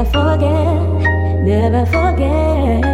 never forget, never forget.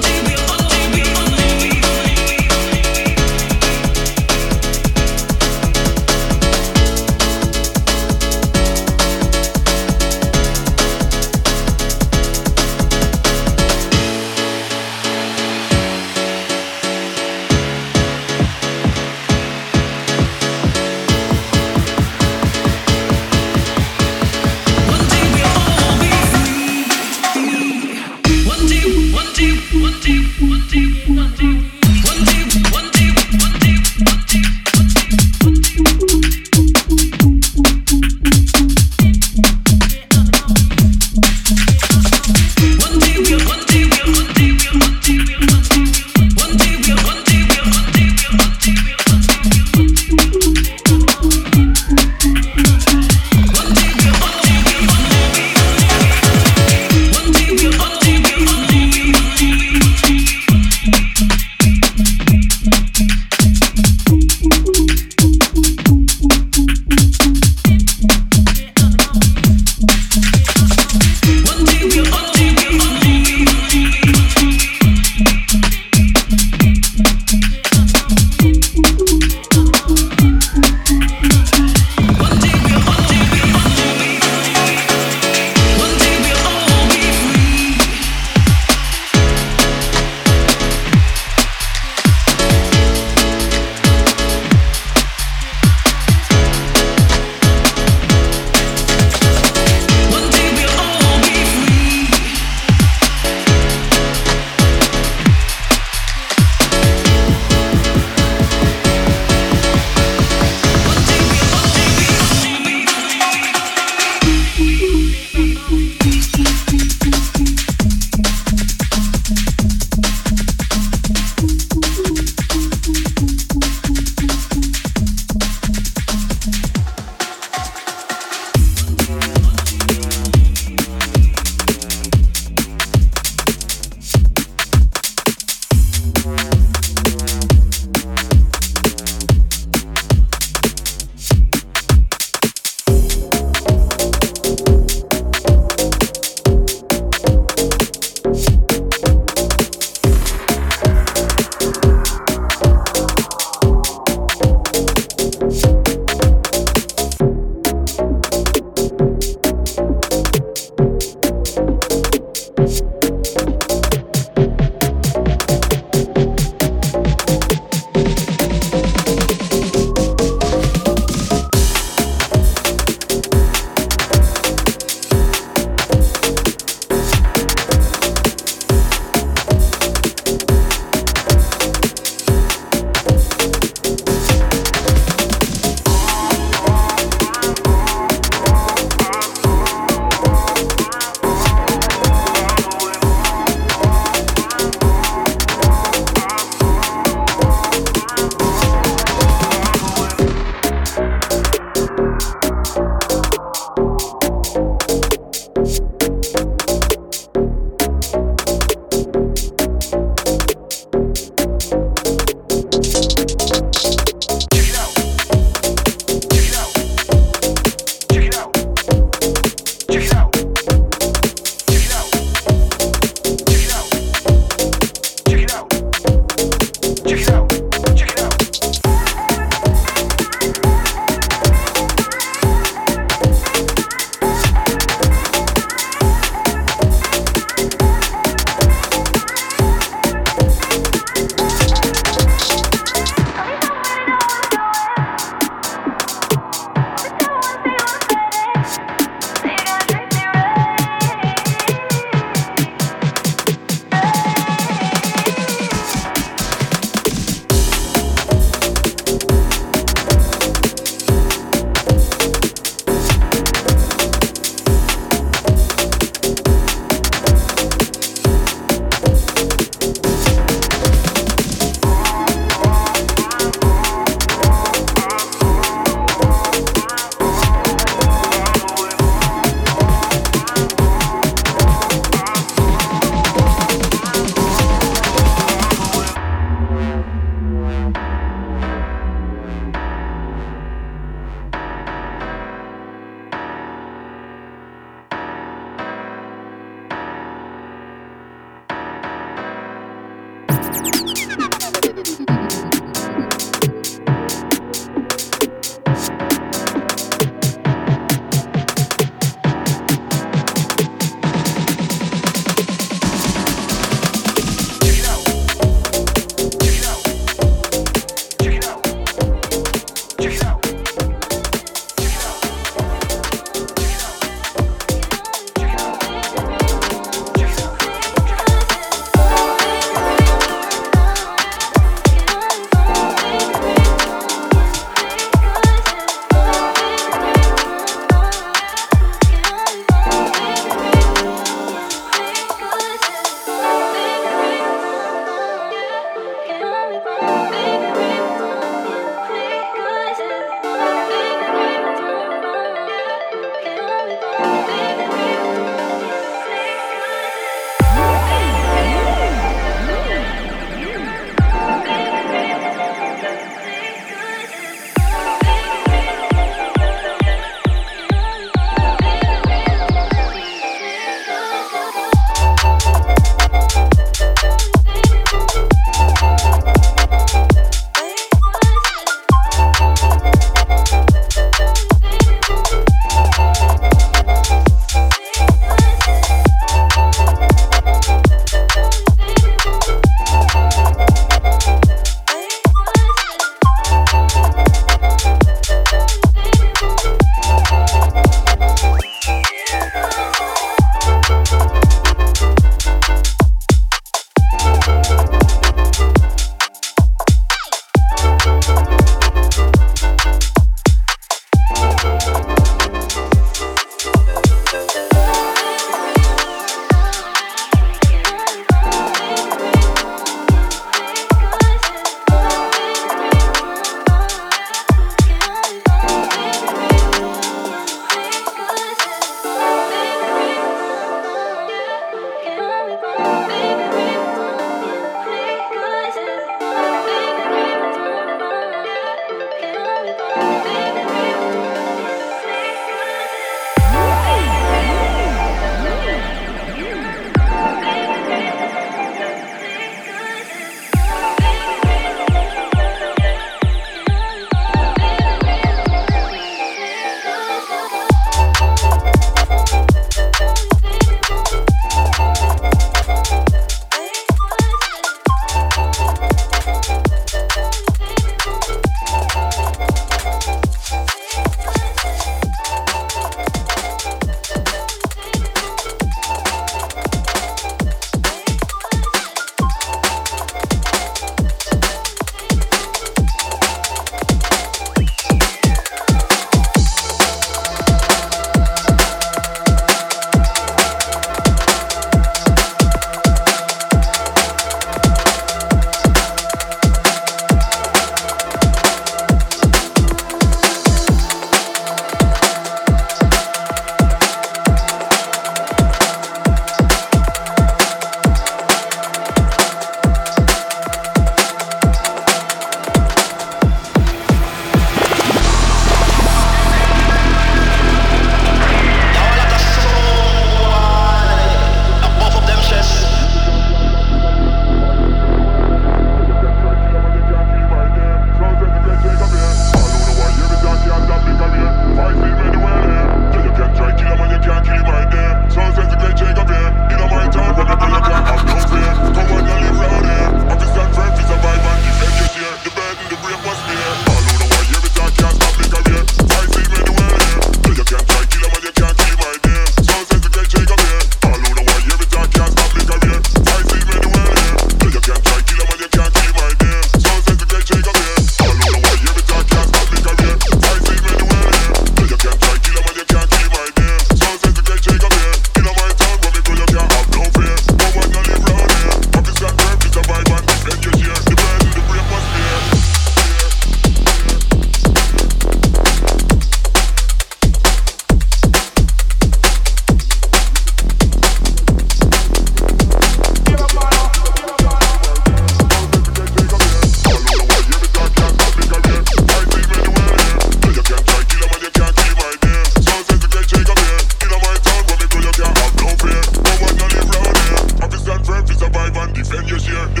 friend, here.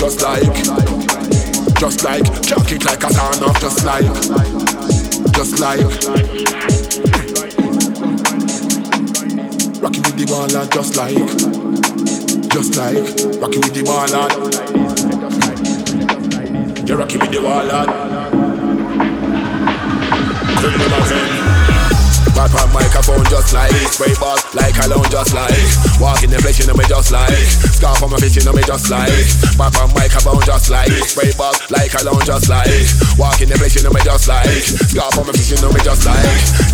Just like, just like, can't kick like a son off, just like, just like. Rocking with the ball lad, just like, just like, rocking with the ball lad. You're rocking with the ball lad. Bad on microphone just like Spray ball like a lounge just like Walk in the flesh, you know me just like Scarf on my bitch, you know me just like Bad on microphone just like Spray ball like a lounge just like Walk in the flesh, you know me just like Scarf on my bitch, you know me just like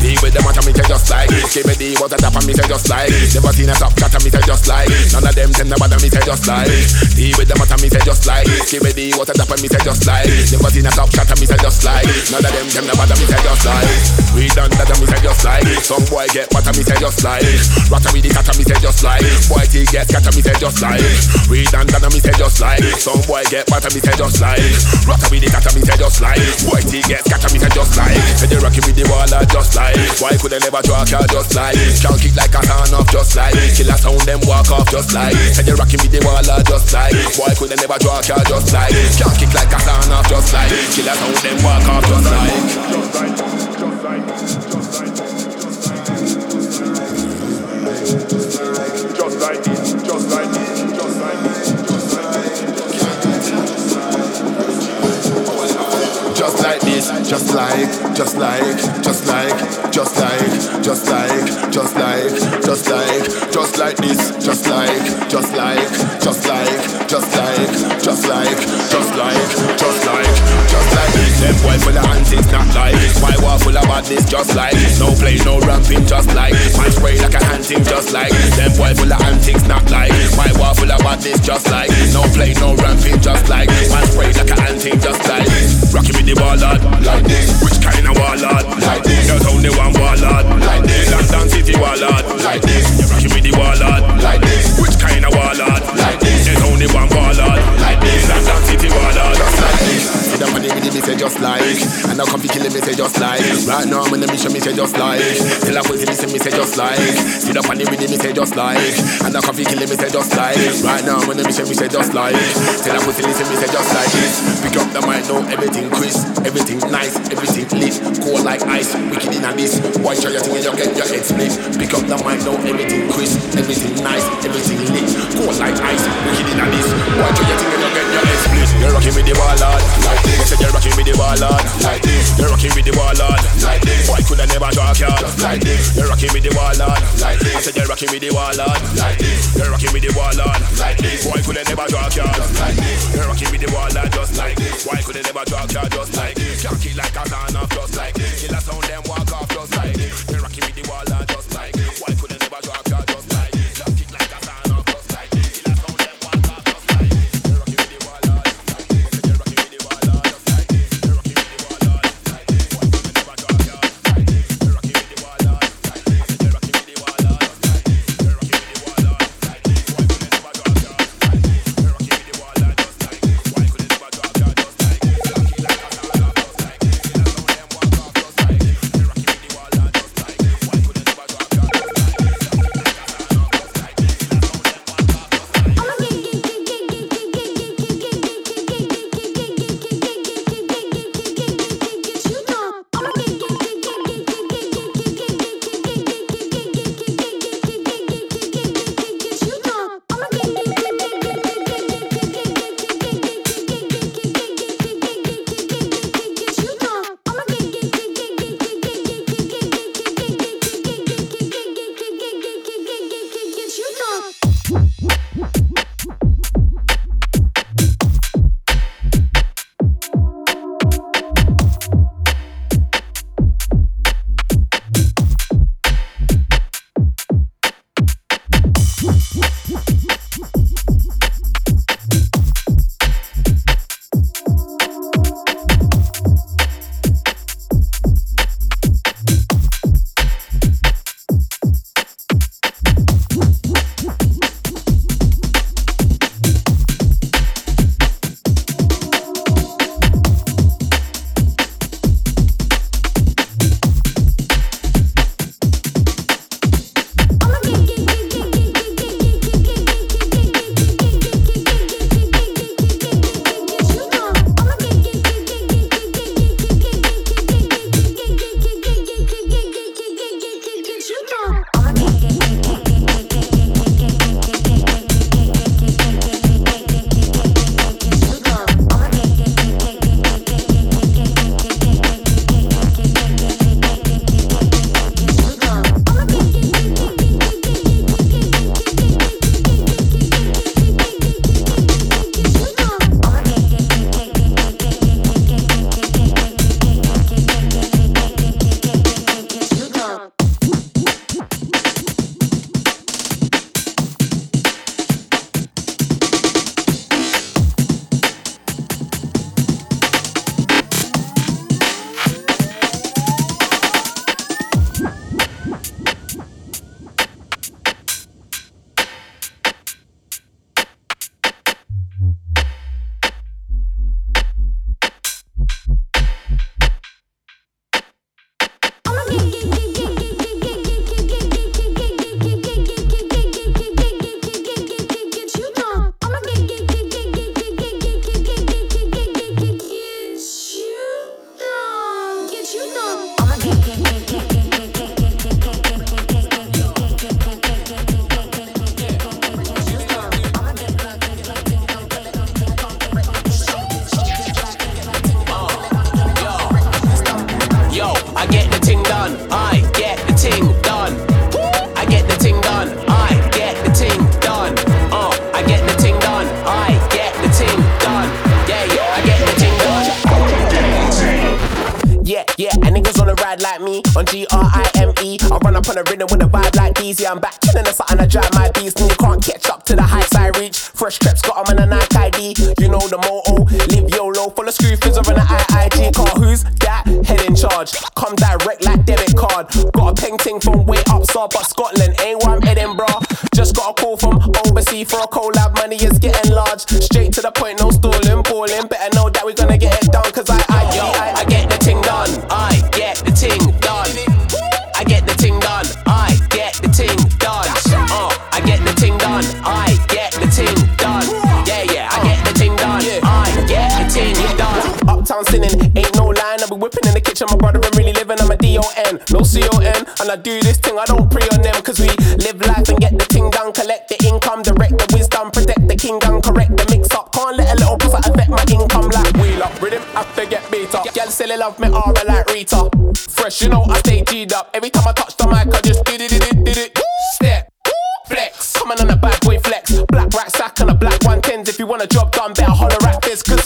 Deal with them, what me say just like Give me the water tap me say just like Never seen a top cat me say just like None of them tend to bother me say just like Deal with them, what me say just like Give me the water tap me say just like Never seen a top cat me say just like None of them tend to bother me say just like We done that me say just like Some boy get what me say just like Rata with the cat me say just like Boy T get cat me say just like Read and that me say just like Some boy get what me say just like Rata with the cat me say just like T get cat me say just like Say they rockin' with the wall just like Why could they never draw a car just like Can't kick like a hand off just like Killer sound them walk off just like Say they rockin' with the wall just like Why could they never draw a car just like Can't kick like a hand off just like Killer sound them walk off just like just like no play, no Right now I'm on the mission me say just like. Till I put it listen me say just like. See the money with me say just like, and come fi killing me say just like. Right now I'm on the mission me say just like. Till I it listen me say just like this. Pick up the mic, know everything crisp, everything nice, everything lit, cold like ice. Wicked in a this, boy try your thing and you get your head split. Pick up the mic, know everything crisp, everything nice, everything lit, cold like ice. Wicked in a this, boy try your thing and you get your head split. You're rocking with the ball lad, like this. They said you're rocking with the ball lad, like. You're rocking with the lad, like this. Boy coulda never draw a card, like this. You're rocking with the lad, like this. I said you're rocking with the lad, like this. You're rocking with the lad, like this. Boy coulda never draw a card, like this. You're rocking with the lad, just like this. Boy coulda never draw a card, just like this. Can't kick like a son off, just like this. Killer sound them walk off, just like this. I'm Edinburgh. Just got a call from overseas for a collab. Money is getting large. Straight to the point, no stalling, balling. Better know that we're gonna get it done. Cause I, I, yo, I, I get the ting done. I get the ting done. I get the ting done. I get the ting done. Uh, I get the ting done. I get the ting done. Yeah, yeah, I get the ting done. I get the ting done. Uptown sinning, ain't no line. I be whipping in the kitchen. My brother ain't really living. I'm a D-O-N, no C-O-N. And I do this thing, I don't pray on them. Cause we Collect the income, direct the wisdom, protect the kingdom, correct the mix up. Can't let a little pussy affect my income like wheel up. Rhythm after get beat up. Girl silly love me aura like Rita. Fresh, you know I stay G'd up. Every time I touch the mic, I just did it, did it, did it. Step. Flex, coming on a bad boy flex. Black rat sack and a black one tens. If you want a job done, better holler at this. Cause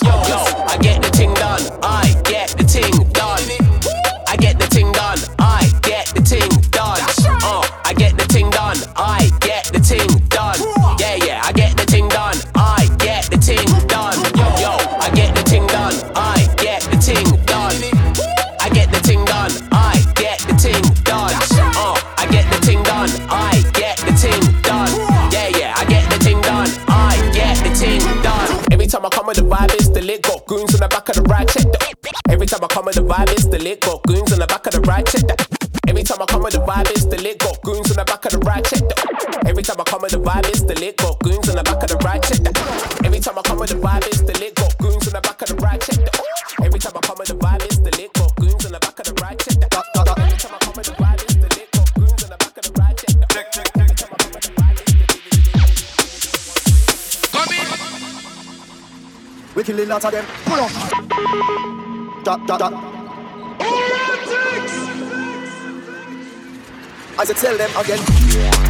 lit. Got goons on the back of the ride, check that. Every time I come with the vibe, it's the lit. Got goons on the back of the ride, check that. Every time I come with the vibe, it's the lit. Got goons on the back of the ride, check that. Every time I come with the vibe, it's the lit. Got goons on the back of the ride, check that. Every time I come with the vibe, it's the lit. Got goons on the back of the ride, check that. Every time I come with the vibe, it's the lit. Got goons on the back of the ride, check that. Every time I come with the vibe, it's the lit. We killing lots of them. Pull up. Drop, drop, drop. I said tell them again.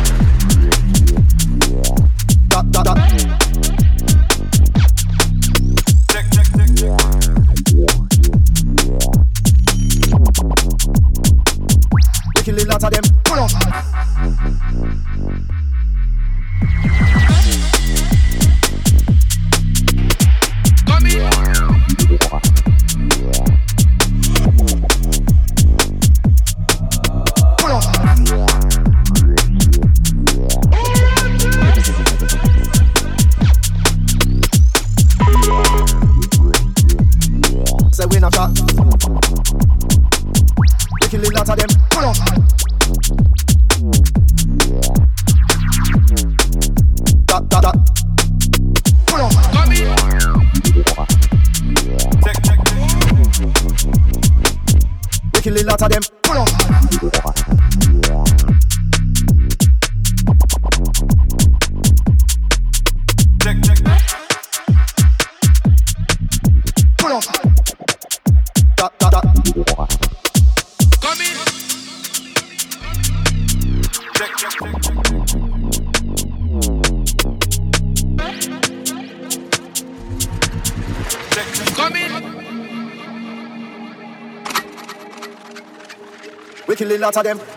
Lots of them.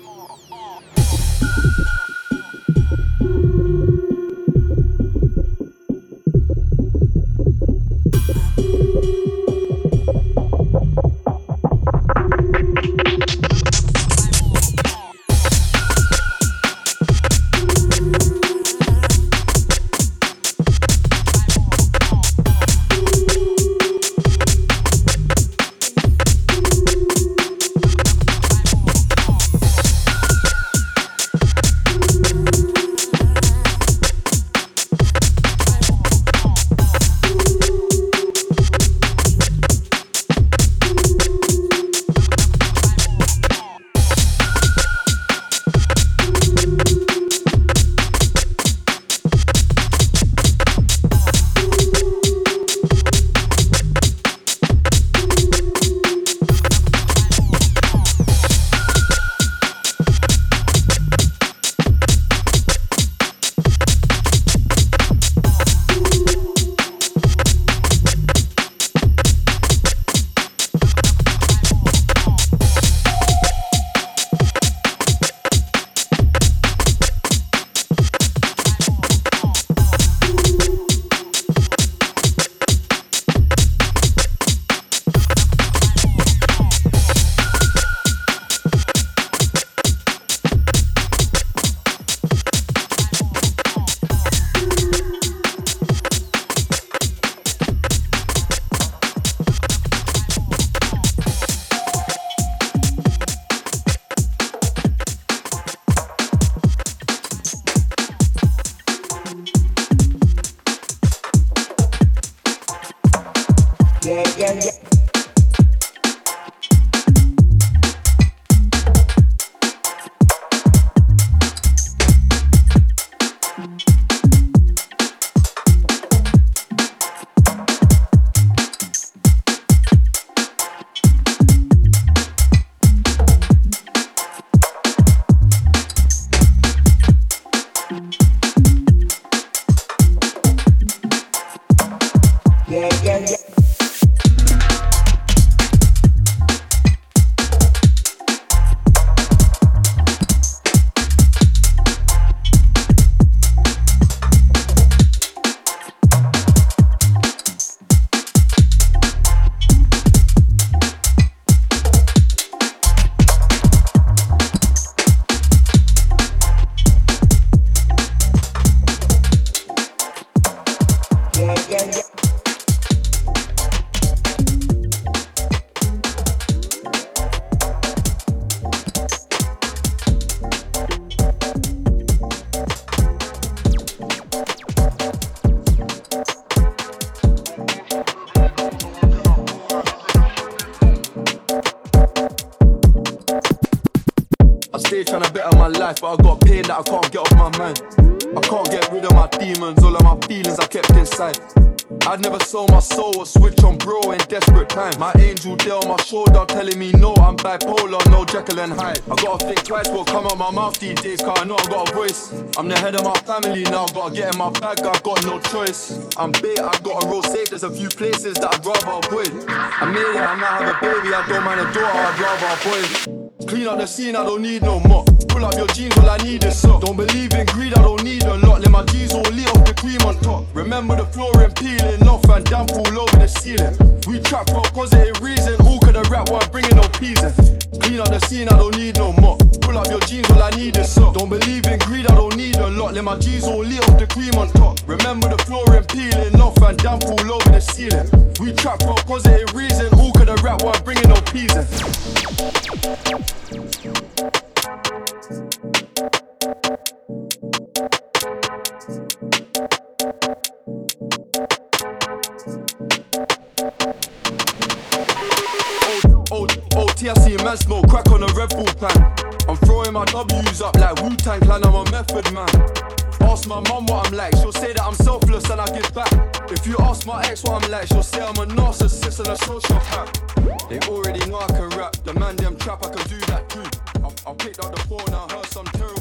もう。Jekyll and Hyde. I gotta think twice what come out my mouth these days, cause I know I got a voice. I'm the head of my family now, gotta get in my bag, I've got no choice. I'm bait, I got a roll safe, there's a few places that I'd rather avoid. I made it, I now have a baby, I don't mind a daughter, I'd rather avoid. Clean up the scene, I don't need no more. Pull up your jeans, all I need is sock. Don't believe in greed, I don't need a lot. Let my G's all lit off the cream on top. Remember the flooring peeling off and damp all over the ceiling. We trap for a positive reason. All could have rap while bringing no peas Clean up the scene, I don't need no more. Pull up your jeans, all I need is some. Don't believe in greed, I don't need a lot. Let my G's all lit off the cream on top. Remember the flooring peeling off and damp all over the ceiling. We trap for a positive reason. All could have rap while bringing no peas in. TIC man smoke crack on a Red Bull plan. I'm throwing my W's up like Wu Tang Clan, I'm a method man. Ask my mum what I'm like, she'll say that I'm selfless and I give back. If you ask my ex what I'm like, she'll say I'm a narcissist and a social hack. They already know I can rap, the man them trap, I can do that too. I, I picked up the phone, I heard some terrible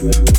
Yeah.